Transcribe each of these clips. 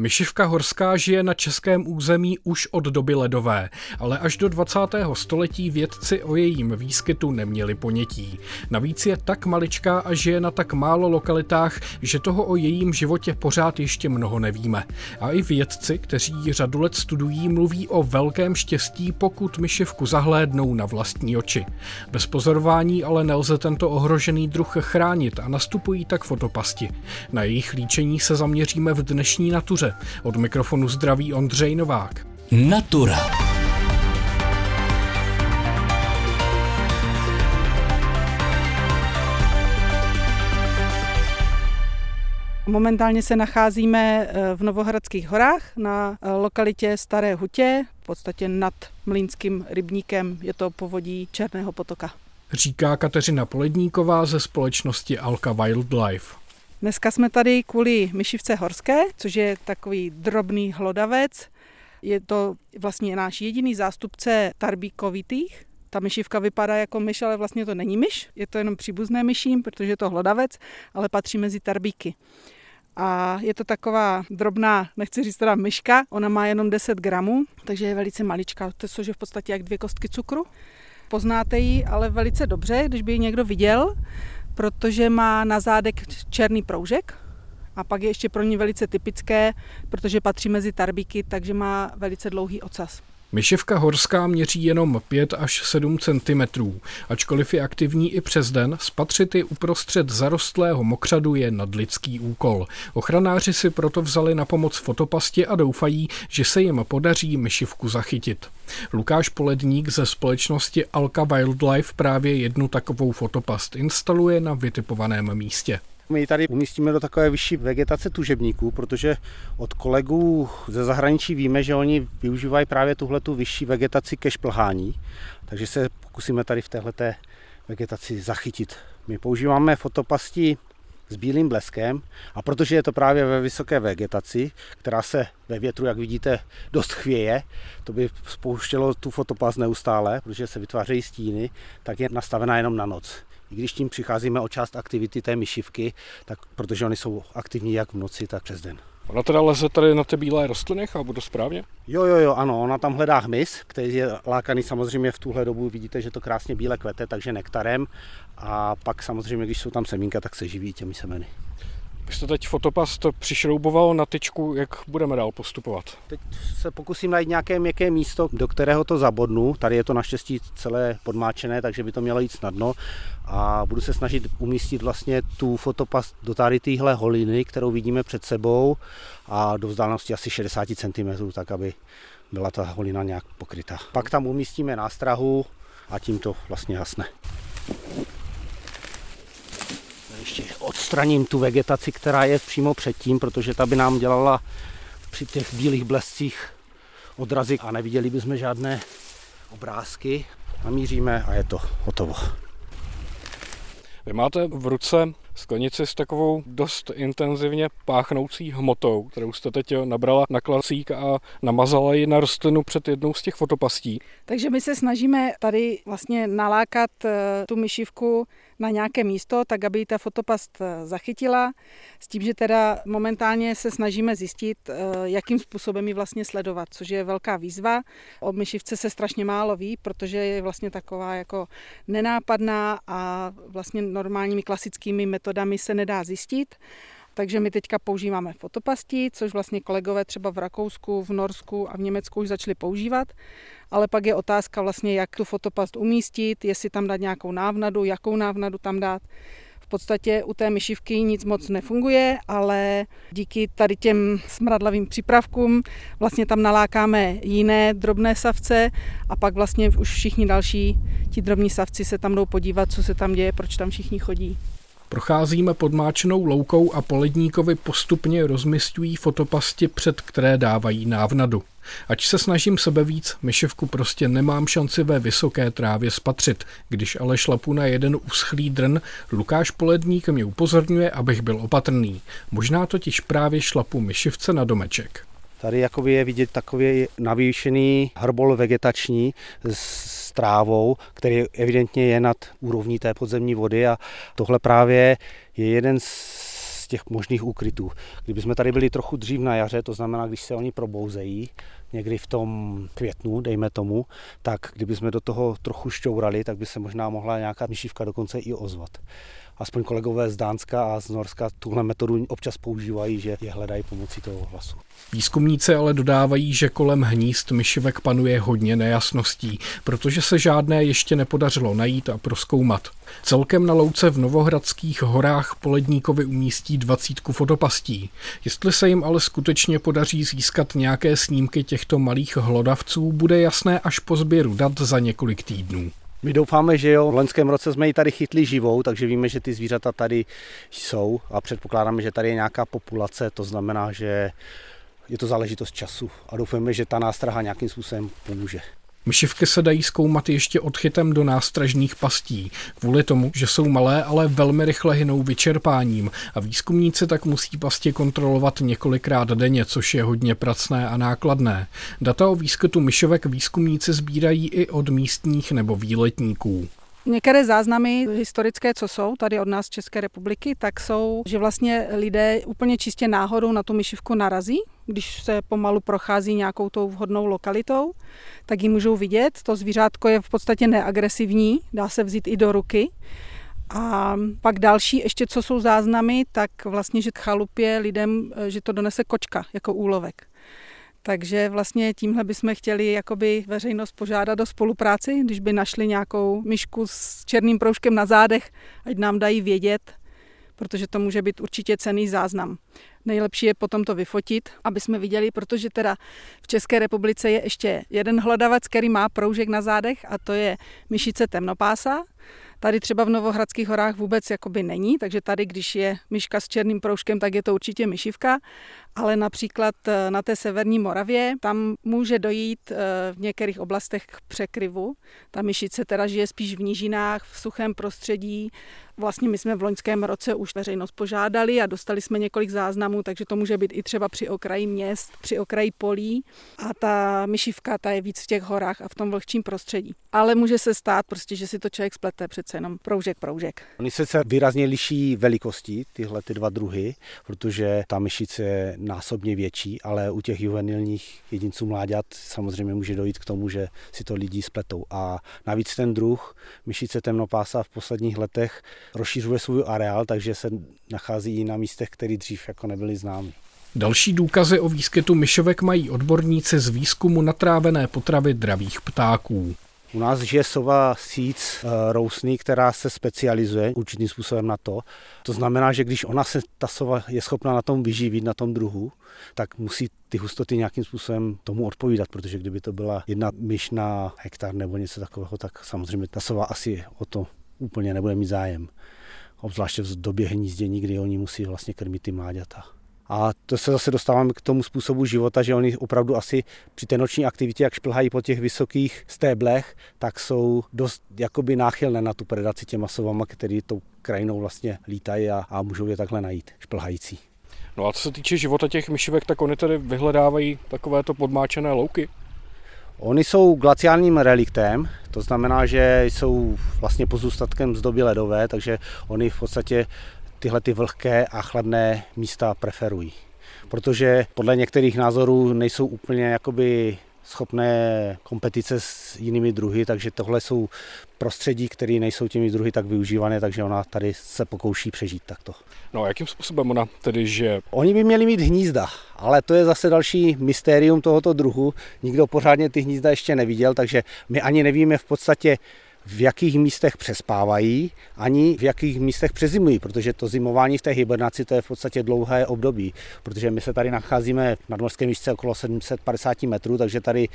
Myšivka horská žije na českém území už od doby ledové, ale až do 20. století vědci o jejím výskytu neměli ponětí. Navíc je tak maličká a žije na tak málo lokalitách, že toho o jejím životě pořád ještě mnoho nevíme. A i vědci, kteří ji řadu let studují, mluví o velkém štěstí, pokud myšivku zahlédnou na vlastní oči. Bez pozorování ale nelze tento ohrožený druh chránit a nastupují tak fotopasti. Na jejich líčení se zaměříme v dnešní natuře Natuře. Od mikrofonu zdraví Ondřej Novák. Natura. Momentálně se nacházíme eh, v Novohradských horách na eh, lokalitě Staré hutě, v podstatě nad Mlínským rybníkem, je to povodí Černého potoka. Říká Kateřina Poledníková ze společnosti Alka Wildlife. Dneska jsme tady kvůli myšivce horské, což je takový drobný hlodavec. Je to vlastně náš jediný zástupce tarbíkovitých. Ta myšivka vypadá jako myš, ale vlastně to není myš. Je to jenom příbuzné myším, protože je to hlodavec, ale patří mezi tarbíky. A je to taková drobná, nechci říct teda myška, ona má jenom 10 gramů, takže je velice maličká, to je v podstatě jak dvě kostky cukru. Poznáte ji ale velice dobře, když by ji někdo viděl, protože má na zádek černý proužek a pak je ještě pro ní velice typické, protože patří mezi tarbíky, takže má velice dlouhý ocas. Myšivka horská měří jenom 5 až 7 cm, ačkoliv je aktivní i přes den, spatřit ji uprostřed zarostlého mokřadu je nadlidský úkol. Ochranáři si proto vzali na pomoc fotopasti a doufají, že se jim podaří myšivku zachytit. Lukáš Poledník ze společnosti Alka Wildlife právě jednu takovou fotopast instaluje na vytipovaném místě. My ji tady umístíme do takové vyšší vegetace tužebníků, protože od kolegů ze zahraničí víme, že oni využívají právě tuhle tu vyšší vegetaci ke šplhání, takže se pokusíme tady v téhle vegetaci zachytit. My používáme fotopasti s bílým bleskem a protože je to právě ve vysoké vegetaci, která se ve větru, jak vidíte, dost chvěje, to by spouštělo tu fotopast neustále, protože se vytvářejí stíny, tak je nastavená jenom na noc. I když tím přicházíme o část aktivity té myšivky, tak protože oni jsou aktivní jak v noci, tak přes den. Ona teda leze tady na ty bílé rostliny, chápu to správně? Jo, jo, jo, ano, ona tam hledá hmyz, který je lákaný samozřejmě v tuhle dobu, vidíte, že to krásně bíle kvete, takže nektarem a pak samozřejmě, když jsou tam semínka, tak se živí těmi semeny. Vy jste teď fotopast přišrouboval na tyčku, jak budeme dál postupovat? Teď se pokusím najít nějaké měkké místo, do kterého to zabodnu. Tady je to naštěstí celé podmáčené, takže by to mělo jít snadno. A budu se snažit umístit vlastně tu fotopast do tady téhle holiny, kterou vidíme před sebou a do vzdálenosti asi 60 cm, tak aby byla ta holina nějak pokryta. Pak tam umístíme nástrahu a tím to vlastně hasne ještě odstraním tu vegetaci, která je přímo předtím, protože ta by nám dělala při těch bílých blescích odrazy a neviděli bychom žádné obrázky. Namíříme a je to hotovo. Vy máte v ruce sklenici s takovou dost intenzivně páchnoucí hmotou, kterou jste teď nabrala na klacík a namazala ji na rostlinu před jednou z těch fotopastí. Takže my se snažíme tady vlastně nalákat eh, tu myšivku na nějaké místo, tak aby ta fotopast eh, zachytila. S tím, že teda momentálně se snažíme zjistit, eh, jakým způsobem ji vlastně sledovat, což je velká výzva. O myšivce se strašně málo ví, protože je vlastně taková jako nenápadná a vlastně normálními klasickými metodami se nedá zjistit. Takže my teďka používáme fotopasti, což vlastně kolegové třeba v Rakousku, v Norsku a v Německu už začali používat. Ale pak je otázka vlastně, jak tu fotopast umístit, jestli tam dát nějakou návnadu, jakou návnadu tam dát. V podstatě u té myšivky nic moc nefunguje, ale díky tady těm smradlavým přípravkům vlastně tam nalákáme jiné drobné savce a pak vlastně už všichni další ti drobní savci se tam jdou podívat, co se tam děje, proč tam všichni chodí. Procházíme podmáčenou loukou a poledníkovi postupně rozmistují fotopasti, před které dávají návnadu. Ať se snažím sebe víc, myševku prostě nemám šanci ve vysoké trávě spatřit. Když ale šlapu na jeden uschlý drn, Lukáš Poledník mě upozorňuje, abych byl opatrný. Možná totiž právě šlapu myšivce na domeček. Tady jakoby je vidět takový navýšený hrbol vegetační s trávou, který evidentně je nad úrovní té podzemní vody a tohle právě je jeden z těch možných úkrytů. Kdyby jsme tady byli trochu dřív na jaře, to znamená, když se oni probouzejí, někdy v tom květnu, dejme tomu, tak kdyby jsme do toho trochu šťourali, tak by se možná mohla nějaká myšívka dokonce i ozvat aspoň kolegové z Dánska a z Norska tuhle metodu občas používají, že je hledají pomocí toho hlasu. Výzkumníci ale dodávají, že kolem hnízd myšivek panuje hodně nejasností, protože se žádné ještě nepodařilo najít a proskoumat. Celkem na louce v Novohradských horách Poledníkovi umístí dvacítku fotopastí. Jestli se jim ale skutečně podaří získat nějaké snímky těchto malých hlodavců, bude jasné až po sběru dat za několik týdnů. My doufáme, že jo. V loňském roce jsme ji tady chytli živou, takže víme, že ty zvířata tady jsou a předpokládáme, že tady je nějaká populace, to znamená, že je to záležitost času a doufáme, že ta nástraha nějakým způsobem pomůže. Myšivky se dají zkoumat ještě odchytem do nástražných pastí, kvůli tomu, že jsou malé, ale velmi rychle hynou vyčerpáním a výzkumníci tak musí pasti kontrolovat několikrát denně, což je hodně pracné a nákladné. Data o výskytu myšovek výzkumníci sbírají i od místních nebo výletníků. Některé záznamy historické, co jsou tady od nás z České republiky, tak jsou, že vlastně lidé úplně čistě náhodou na tu myšivku narazí, když se pomalu prochází nějakou tou vhodnou lokalitou, tak ji můžou vidět. To zvířátko je v podstatě neagresivní, dá se vzít i do ruky. A pak další, ještě co jsou záznamy, tak vlastně, že chalupě lidem, že to donese kočka jako úlovek. Takže vlastně tímhle bychom chtěli jakoby veřejnost požádat o spolupráci, když by našli nějakou myšku s černým proužkem na zádech, ať nám dají vědět, protože to může být určitě cený záznam. Nejlepší je potom to vyfotit, aby jsme viděli, protože teda v České republice je ještě jeden hledavac, který má proužek na zádech a to je myšice temnopása. Tady třeba v Novohradských horách vůbec jakoby není, takže tady, když je myška s černým proužkem, tak je to určitě myšivka ale například eh, na té severní Moravě tam může dojít eh, v některých oblastech k překryvu. Ta myšice teda žije spíš v nížinách, v suchém prostředí. Vlastně my jsme v loňském roce už veřejnost požádali a dostali jsme několik záznamů, takže to může být i třeba při okraji měst, při okraji polí. A ta myšivka, ta je víc v těch horách a v tom vlhčím prostředí. Ale může se stát prostě, že si to člověk splete přece jenom proužek, proužek. Oni se výrazně liší velikostí, tyhle ty dva druhy, protože ta myšice násobně větší, ale u těch juvenilních jedinců mláďat samozřejmě může dojít k tomu, že si to lidi spletou. A navíc ten druh myšice temnopása v posledních letech rozšířuje svůj areál, takže se nachází i na místech, které dřív jako nebyly známy. Další důkazy o výskytu myšovek mají odborníci z výzkumu natrávené potravy dravých ptáků. U nás žije sova síc eh, rousný, která se specializuje určitým způsobem na to. To znamená, že když ona se, ta sova je schopna na tom vyživit, na tom druhu, tak musí ty hustoty nějakým způsobem tomu odpovídat, protože kdyby to byla jedna myš na hektar nebo něco takového, tak samozřejmě ta sova asi o to úplně nebude mít zájem. Obzvláště v době hnízdění, kdy oni musí vlastně krmit ty mláďata. A to se zase dostáváme k tomu způsobu života, že oni opravdu asi při té noční aktivitě, jak šplhají po těch vysokých stéblech, tak jsou dost jakoby náchylné na tu predaci těma sovama, který tou krajinou vlastně lítají a, a můžou je takhle najít, šplhající. No a co se týče života těch myšivek, tak oni tady vyhledávají takovéto podmáčené louky? Oni jsou glaciálním reliktem, to znamená, že jsou vlastně pozůstatkem z doby ledové, takže oni v podstatě tyhle ty vlhké a chladné místa preferují. Protože podle některých názorů nejsou úplně jakoby schopné kompetice s jinými druhy, takže tohle jsou prostředí, které nejsou těmi druhy tak využívané, takže ona tady se pokouší přežít takto. No a jakým způsobem ona tedy žije? Oni by měli mít hnízda, ale to je zase další mystérium tohoto druhu. Nikdo pořádně ty hnízda ještě neviděl, takže my ani nevíme v podstatě, v jakých místech přespávají, ani v jakých místech přezimují, protože to zimování v té hibernaci to je v podstatě dlouhé období, protože my se tady nacházíme na nadmorské výšce okolo 750 metrů, takže tady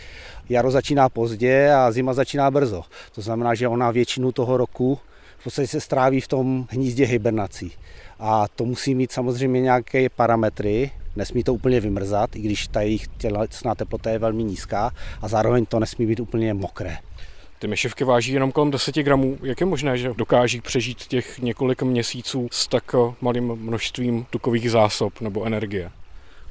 jaro začíná pozdě a zima začíná brzo. To znamená, že ona většinu toho roku v podstatě se stráví v tom hnízdě hibernací. A to musí mít samozřejmě nějaké parametry, nesmí to úplně vymrzat, i když ta jejich tělesná teplota je velmi nízká a zároveň to nesmí být úplně mokré. Ty myšivky váží jenom kolem 10 gramů. Jak je možné, že dokáží přežít těch několik měsíců s tak malým množstvím tukových zásob nebo energie?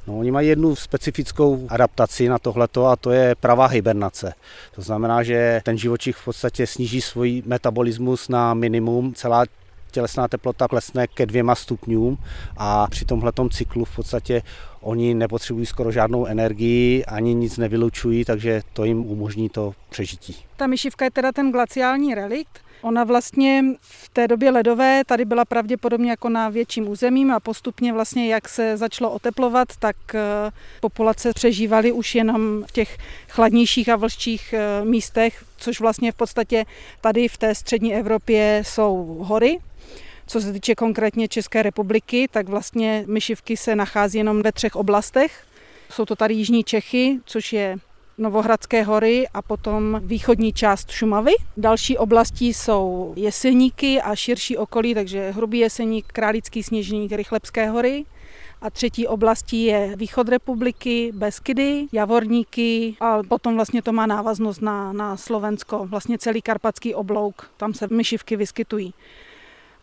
No, oni mají jednu specifickou adaptaci na tohleto a to je pravá hibernace. To znamená, že ten živočich v podstatě sníží svůj metabolismus na minimum. Celá tělesná teplota klesne ke dvěma stupňům a při tomhle cyklu v podstatě oni nepotřebují skoro žádnou energii, ani nic nevylučují, takže to jim umožní to přežití. Ta myšivka je teda ten glaciální relikt, Ona vlastně v té době ledové tady byla pravděpodobně jako na větším územím a postupně vlastně, jak se začalo oteplovat, tak eh, populace přežívaly už jenom v těch chladnějších a vlhčích eh, místech, což vlastně v podstatě tady v té střední Evropě jsou hory, co se týče konkrétně České republiky, tak vlastně myšivky se nachází jenom ve třech oblastech. Jsou to tady Jižní Čechy, což je Novohradské hory a potom východní část Šumavy. Další oblastí jsou Jeseníky a širší okolí, takže Hrubý Jeseník, Králický sněžník, Rychlebské hory. A třetí oblastí je východ republiky, Beskydy, Javorníky a potom vlastně to má návaznost na, na Slovensko, vlastně celý karpatský oblouk, tam se myšivky vyskytují.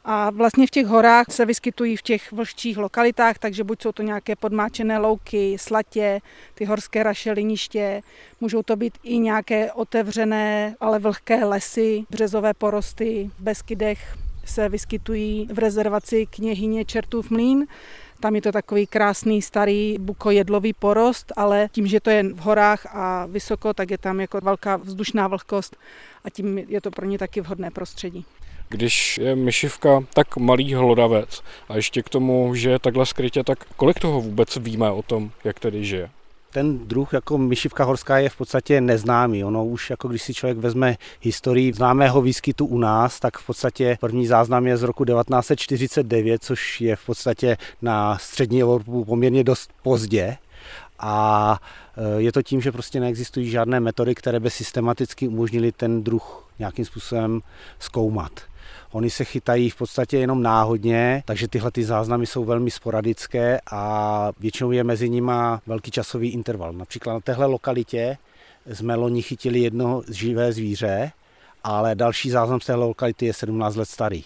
A vlastně v těch horách se vyskytují v těch vlhčích lokalitách, takže buď jsou to nějaké podmáčené louky, slatě, ty horské rašeliniště, můžou to být i nějaké otevřené, ale vlhké lesy, březové porosty v Beskydech se vyskytují v rezervaci kněhyně Čertův mlín. Tam je to takový krásný starý bukojedlový porost, ale tím, že to je v horách a vysoko, tak je tam jako velká vzdušná vlhkost a tím je to pro ně taky vhodné prostředí když je myšivka tak malý hlodavec a ještě k tomu, že je takhle skrytě, tak kolik toho vůbec víme o tom, jak tedy žije? ten druh jako myšivka horská je v podstatě neznámý. Ono už jako když si člověk vezme historii známého výskytu u nás, tak v podstatě první záznam je z roku 1949, což je v podstatě na střední Evropu poměrně dost pozdě. A e, je to tím, že prostě neexistují žádné metody, které by systematicky umožnily ten druh nějakým způsobem zkoumat. Oni se chytají v podstatě jenom náhodně, takže tyhle ty záznamy jsou velmi sporadické a většinou je mezi nimi velký časový interval. Například na téhle lokalitě jsme loni chytili jedno živé zvíře, ale další záznam z téhle lokality je 17 let starý.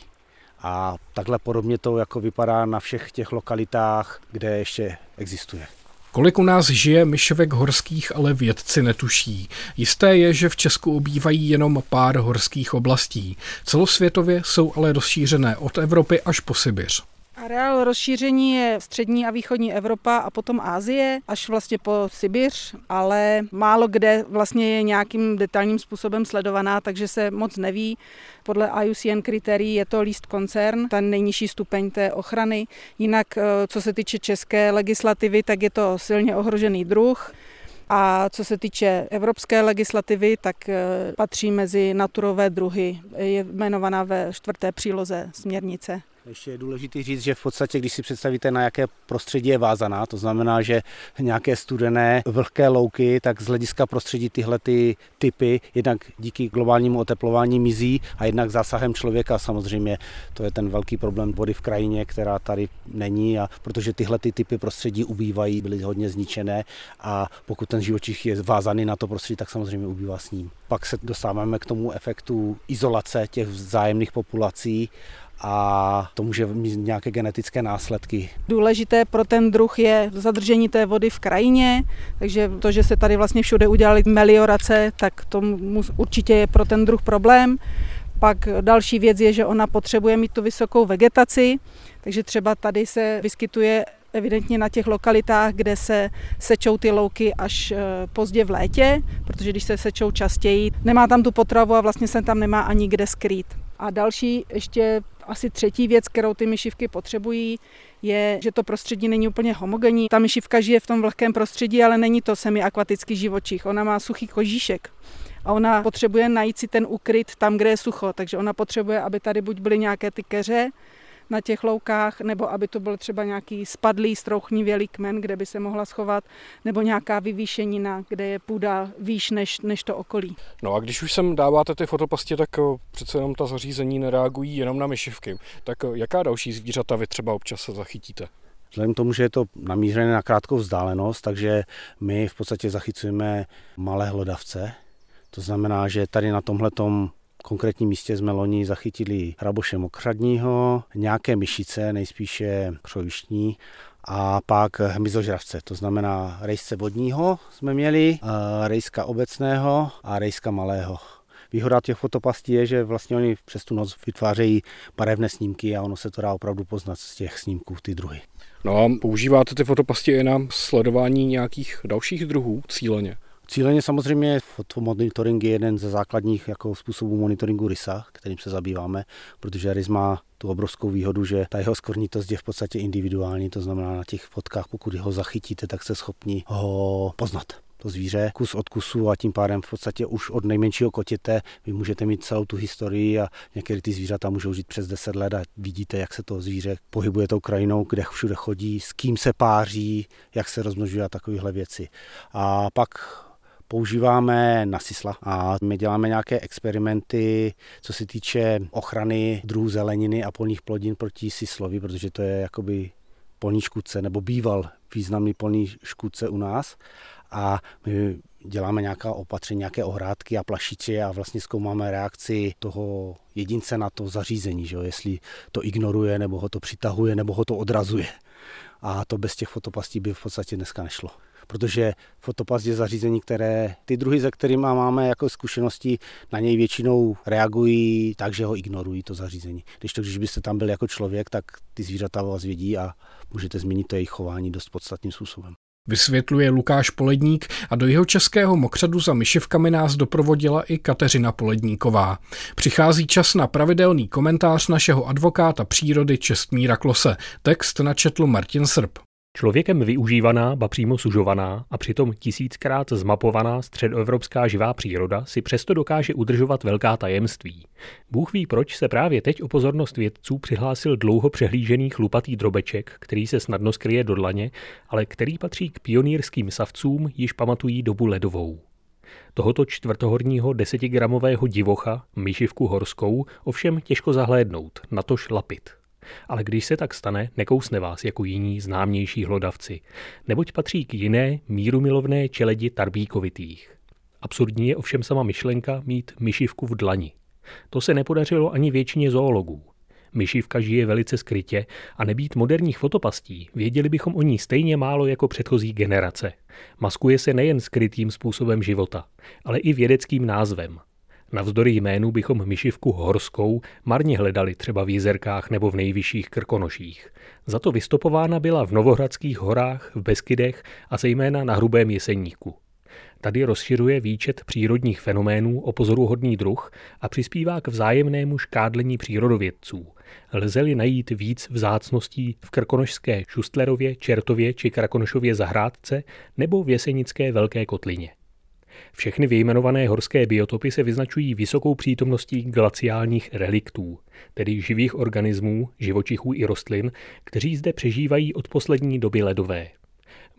A takhle podobně to jako vypadá na všech těch lokalitách, kde ještě existuje. Kolik u nás žije myšovek horských, ale vědci netuší. Jisté je, že v Česku obývají jenom pár horských oblastí. Celosvětově jsou ale rozšířené od Evropy až po Sibiř. Areál rozšíření je střední a východní Evropa a potom Ázie, až vlastně po Sibiř, ale málo kde vlastně je nějakým detailním způsobem sledovaná, takže se moc neví. Podle IUCN kritérií je to líst koncern, ten nejnižší stupeň té ochrany. Jinak, eh, co se týče české legislativy, tak je to silně ohrožený druh. A co se týče evropské legislativy, tak eh, patří mezi naturové druhy. Je jmenovaná ve čtvrté příloze směrnice. Ještě je důležité říct, že v podstatě, když si představíte, na jaké prostředí je vázaná, to znamená, že nějaké studené, vlhké louky, tak z hlediska prostředí tyhle ty typy jednak díky globálnímu oteplování mizí a jednak zásahem člověka samozřejmě to je ten velký problém vody v krajině, která tady není a protože tyhle ty typy prostředí ubývají, byly hodně zničené a pokud ten živočich je vázaný na to prostředí, tak samozřejmě ubývá s ním. Pak se dostáváme k tomu efektu izolace těch vzájemných populací a to může mít nějaké genetické následky. Důležité pro ten druh je zadržení té vody v krajině, takže to, že se tady vlastně všude udělali meliorace, tak to určitě je pro ten druh problém. Pak další věc je, že ona potřebuje mít tu vysokou vegetaci, takže třeba tady se vyskytuje evidentně na těch lokalitách, kde se sečou ty louky až eh, pozdě v létě, protože když se sečou častěji, nemá tam tu potravu a vlastně se tam nemá ani kde skrýt. A další ještě asi třetí věc, kterou ty myšivky potřebují, je, že to prostředí není úplně homogenní. Ta myšivka žije v tom vlhkém prostředí, ale není to semiakvatický živočich. Ona má suchý kožíšek a ona potřebuje najít si ten ukryt tam, kde je sucho. Takže ona potřebuje, aby tady buď byly nějaké ty keře, na těch loukách, nebo aby to byl třeba nějaký spadlý, strouchnivělý kmen, kde by se mohla schovat, nebo nějaká vyvýšenina, kde je půda výš než, než to okolí. No a když už sem dáváte ty fotopasti, tak eh, přece jenom ta zařízení nereagují jenom na myšivky. Tak eh, jaká další zvířata vy třeba občas zachytíte? Vzhledem k tomu, že je to namířené na krátkou vzdálenost, takže my v podstatě zachycujeme malé hlodavce. To znamená, že tady na tomhletom konkrétním místě jsme loni zachytili hraboše mokřadního, nějaké myšice, nejspíše křovištní a pak hmyzožravce, to znamená rejsce vodního jsme měli, rejska obecného a rejska malého. Výhoda těch fotopastí je, že vlastně oni přes tu noc vytvářejí barevné snímky a ono se to dá opravdu poznat z těch snímků ty druhy. No a používáte ty fotopasti i na sledování nějakých dalších druhů cíleně? Cíleně samozřejmě fotomonitoring je jeden ze základních jako způsobů monitoringu rysa, kterým se zabýváme, protože rys má tu obrovskou výhodu, že ta jeho skvrnitost je v podstatě individuální, to znamená na těch fotkách, pokud ho zachytíte, tak se schopni ho poznat to zvíře kus od kusu a tím pádem v podstatě už od nejmenšího kotěte vy můžete mít celou tu historii a některé ty zvířata můžou žít přes 10 let a vidíte, jak se to zvíře pohybuje tou krajinou, kde všude chodí, s kým se páří, jak se rozmnožuje a takovéhle věci. A pak používáme nasisla a my děláme nějaké experimenty, co se týče ochrany druhů zeleniny a polních plodin proti sislovi, protože to je jakoby polní škůdce, nebo býval významný polní škůdce u nás a my děláme nějaká opatření, nějaké ohrádky a plašiče a vlastně zkoumáme reakci toho jedince na to zařízení, že jo? jestli to ignoruje, nebo ho to přitahuje, nebo ho to odrazuje. A to bez těch fotopastí by v podstatě dneska nešlo protože fotopast je zařízení, které ty druhy, ze kterými máme jako zkušenosti, na něj většinou reagují tak, že ho ignorují to zařízení. Když to, když byste tam byl jako člověk, tak ty zvířata vás vědí a můžete změnit to jejich chování dost podstatným způsobem. Vysvětluje Lukáš Poledník a do jeho českého mokřadu za myšivkami nás doprovodila i Kateřina Poledníková. Přichází čas na pravidelný komentář našeho advokáta přírody Čestmíra Klose. Text načetl Martin Srb. Člověkem využívaná, ba přímo sužovaná a přitom tisíckrát zmapovaná středoevropská živá příroda si přesto dokáže udržovat velká tajemství. Bůh ví, proč se právě teď o pozornost vědců přihlásil dlouho přehlížený chlupatý drobeček, který se snadno skryje do dlaně, ale který patří k pionýrským savcům, již pamatují dobu ledovou. Tohoto čtvrtohorního desetigramového divocha, myšivku horskou, ovšem těžko zahlédnout, natož lapit. Ale když se tak stane, nekousne vás jako jiní známější hlodavci, neboť patří k jiné mírumilovné čeledi tarbíkovitých. Absurdní je ovšem sama myšlenka mít myšivku v dlani. To se nepodařilo ani většině zoologů. Myšivka žije velice skrytě a nebýt moderních fotopastí, věděli bychom o ní stejně málo jako předchozí generace. Maskuje se nejen skrytým způsobem života, ale i vědeckým názvem – Navzdory jménu bychom myšivku horskou marně hledali třeba v jezerkách nebo v nejvyšších krkonoších. Za to vystopována byla v Novohradských horách, v Beskydech a zejména na Hrubém jeseníku. Tady rozšiřuje výčet přírodních fenoménů o pozoruhodný druh a přispívá k vzájemnému škádlení přírodovědců. Lze-li najít víc vzácností v krkonošské Šustlerově, Čertově či Krakonošově zahrádce nebo v Jesenické Velké kotlině. Všechny vyjmenované horské biotopy se vyznačují vysokou přítomností glaciálních reliktů, tedy živých organismů, živočichů i rostlin, kteří zde přežívají od poslední doby ledové.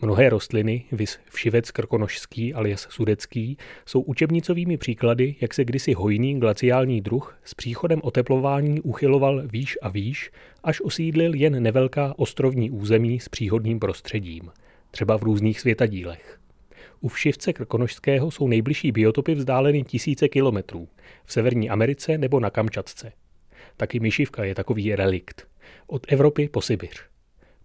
Mnohé rostliny, vis všivec krkonožský alias sudecký, jsou učebnicovými příklady, jak se kdysi hojný glaciální druh s příchodem oteplování uchyloval výš a výš, až osídlil jen nevelká ostrovní území s příhodným prostředím, třeba v různých světadílech. U všivce krkonožského jsou nejbližší biotopy vzdáleny tisíce kilometrů, v Severní Americe nebo na Kamčatce. Taky myšivka je takový relikt. Od Evropy po Sibiř.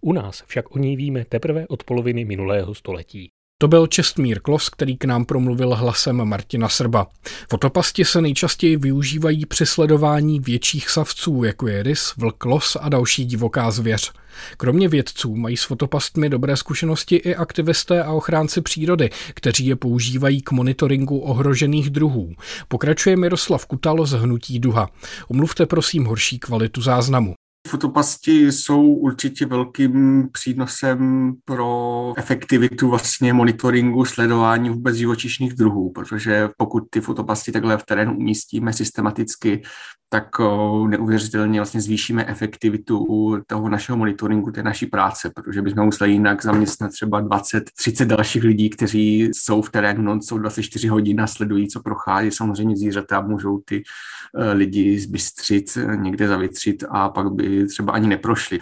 U nás však o ní víme teprve od poloviny minulého století. To byl Čestmír Klos, který k nám promluvil hlasem Martina Srba. Fotopasti se nejčastěji využívají při sledování větších savců, jako je rys, vlk, los a další divoká zvěř. Kromě vědců mají s fotopastmi dobré zkušenosti i aktivisté a ochránci přírody, kteří je používají k monitoringu ohrožených druhů. Pokračuje Miroslav Kutalo z Hnutí Duha. Omluvte prosím horší kvalitu záznamu. Fotopasti jsou určitě velkým přínosem pro efektivitu vlastně monitoringu, sledování vůbec živočišných druhů, protože pokud ty fotopasti takhle v terénu umístíme systematicky, tak neuvěřitelně vlastně zvýšíme efektivitu toho našeho monitoringu, té naší práce, protože bychom museli jinak zaměstnat třeba 20, 30 dalších lidí, kteří jsou v terénu non jsou 24 hodin a sledují, co prochází. Samozřejmě zvířata můžou ty e, lidi zbystřit, někde zavětřit a pak by třeba ani neprošli.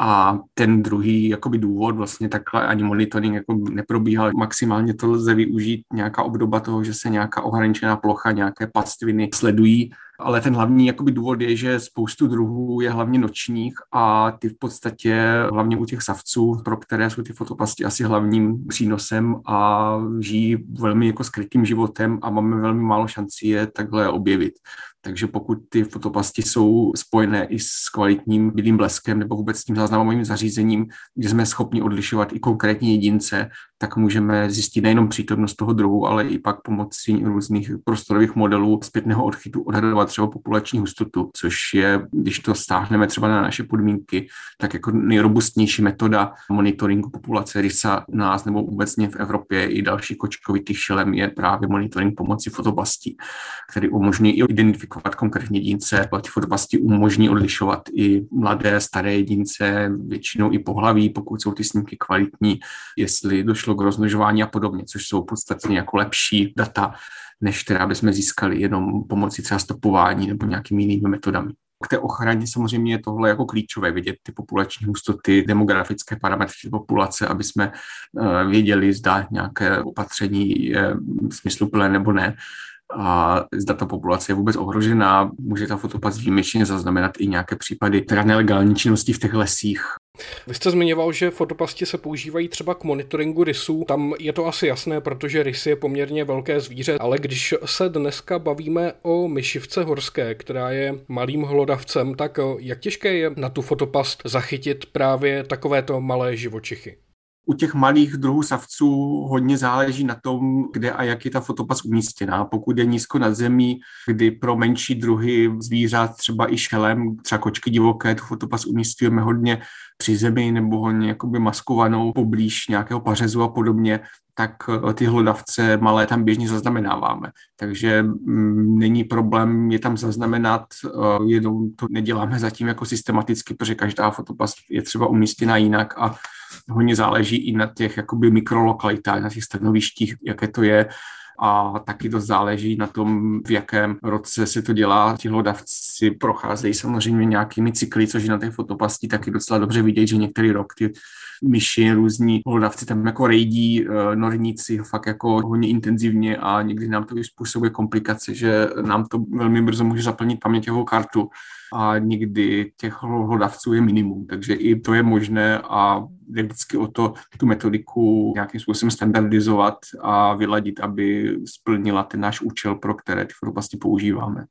A ten druhý jakoby důvod, vlastně takhle ani monitoring jako neprobíhal. Maximálně to lze využít nějaká obdoba toho, že se nějaká ohraničená plocha, nějaké pastviny sledují ale ten hlavní jakoby důvod je, že spoustu druhů je hlavně nočních a ty v podstatě hlavně u těch savců, pro které jsou ty fotopasti asi hlavním přínosem a žijí velmi jako skrytým životem a máme velmi málo šancí je takhle objevit. Takže pokud ty fotopasti jsou spojené i s kvalitním bílým bleskem nebo vůbec s tím záznamovým zařízením, kde jsme schopni odlišovat i konkrétní jedince, tak můžeme zjistit nejenom přítomnost toho druhu, ale i pak pomocí různých prostorových modelů zpětného odchytu odhadovat třeba populační hustotu, což je, když to stáhneme třeba na naše podmínky, tak jako nejrobustnější metoda monitoringu populace rysa nás nebo obecně v Evropě i další kočkovitých šelem je právě monitoring pomocí fotobastí, který umožňuje i identifikovat konkrétní jedince. Ty fotobasti umožní odlišovat i mladé, staré jedince, většinou i pohlaví, pokud jsou ty snímky kvalitní, jestli došlo došlo k rozmnožování a podobně, což jsou podstatně jako lepší data, než která bychom získali jenom pomocí třeba stopování nebo nějakými jinými metodami. K té ochraně samozřejmě je tohle jako klíčové, vidět ty populační hustoty, demografické parametry populace, aby jsme eh, věděli, zda nějaké opatření je smysluplné nebo ne a zda ta populace je vůbec ohrožená. Může ta fotopas výjimečně zaznamenat i nějaké případy teda nelegální činnosti v těch lesích. Vy jste zmiňoval, že fotopasti se používají třeba k monitoringu rysů. Tam je to asi jasné, protože rys je poměrně velké zvíře, ale když se dneska bavíme o myšivce horské, která je malým hlodavcem, tak jak těžké je na tu fotopast zachytit právě takovéto malé živočichy? U těch malých druhů savců hodně záleží na tom, kde a jak je ta fotopas umístěná. Pokud je nízko nad zemí, kdy pro menší druhy zvířat, třeba i šelem, třeba kočky divoké, tu fotopas umístujeme hodně při zemi nebo hodně jakoby maskovanou poblíž nějakého pařezu a podobně, tak eh, ty hlodavce malé tam běžně zaznamenáváme. Takže mm, není problém je tam zaznamenat, eh, jenom to neděláme zatím jako systematicky, protože každá fotopas je třeba umístěna jinak a hodně záleží i na těch jakoby mikrolokalitách, na těch stanovištích, jaké to je a taky to záleží na tom, v jakém roce se to dělá. Ti hlodavci procházejí samozřejmě nějakými cykly, což je na té fotopasti taky docela dobře vidět, že některý rok ty myši, různí hlodavci tam jako rejdí, eh, norníci fakt jako hodně intenzivně a někdy nám to způsobuje komplikace, že nám to velmi brzo může zaplnit paměťovou kartu a někdy těch hlodavců je minimum, takže i to je možné a jde vždycky o to tu metodiku nějakým způsobem standardizovat a vyladit, aby splnila ten náš účel, pro které ty fotopasti používáme.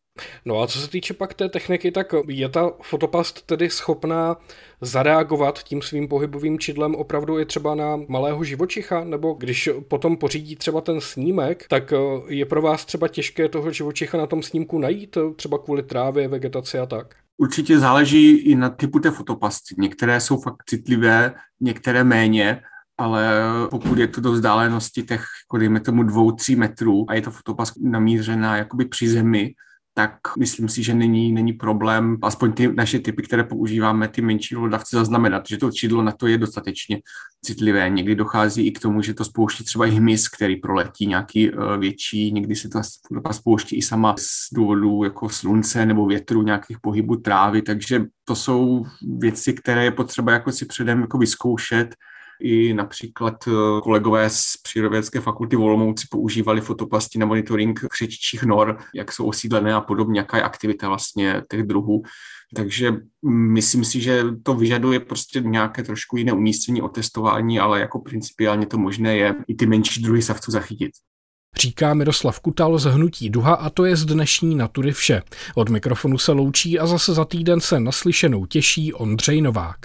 No a co se týče pak té techniky, tak je ta fotopast tedy schopná zareagovat tím svým pohybovým čidlem opravdu i třeba na malého živočicha, nebo když potom pořídí třeba ten snímek, tak je pro vás třeba těžké toho živočicha na tom snímku najít, třeba kvůli trávě, vegetaci a tak? Určitě záleží i na typu té fotopasty. Některé jsou fakt citlivé, některé méně, ale pokud je to do vzdálenosti těch, dejme tomu dvou, tří metrů a je to fotopas namířená jakoby při zemi, tak myslím si, že není, není problém, aspoň ty naše typy, které používáme, ty menší lodavci zaznamenat, že to čidlo na to je dostatečně citlivé. Někdy dochází i k tomu, že to spouští třeba i hmyz, který proletí nějaký uh, větší, někdy se fotopa spouští i sama z důvodu jako slunce nebo větru, nějakých pohybů trávy, takže to jsou věci, které je potřeba jako si předem jako vyzkoušet i například eh, kolegové z Přírodovědecké fakulty v Olomouci používali fotoplasti na monitoring křečích nor, jak jsou osídlené a podobně, jaká je aktivita vlastně těch druhů. Takže myslím si, že to vyžaduje prostě nějaké trošku jiné umístění, otestování, ale jako principiálně to možné je i ty menší druhy savců zachytit. Říká Miroslav Kutal z Hnutí Duha a to je z dnešní Natury vše. Od mikrofonu se loučí a zase za týden se naslyšenou těší Ondřej Novák.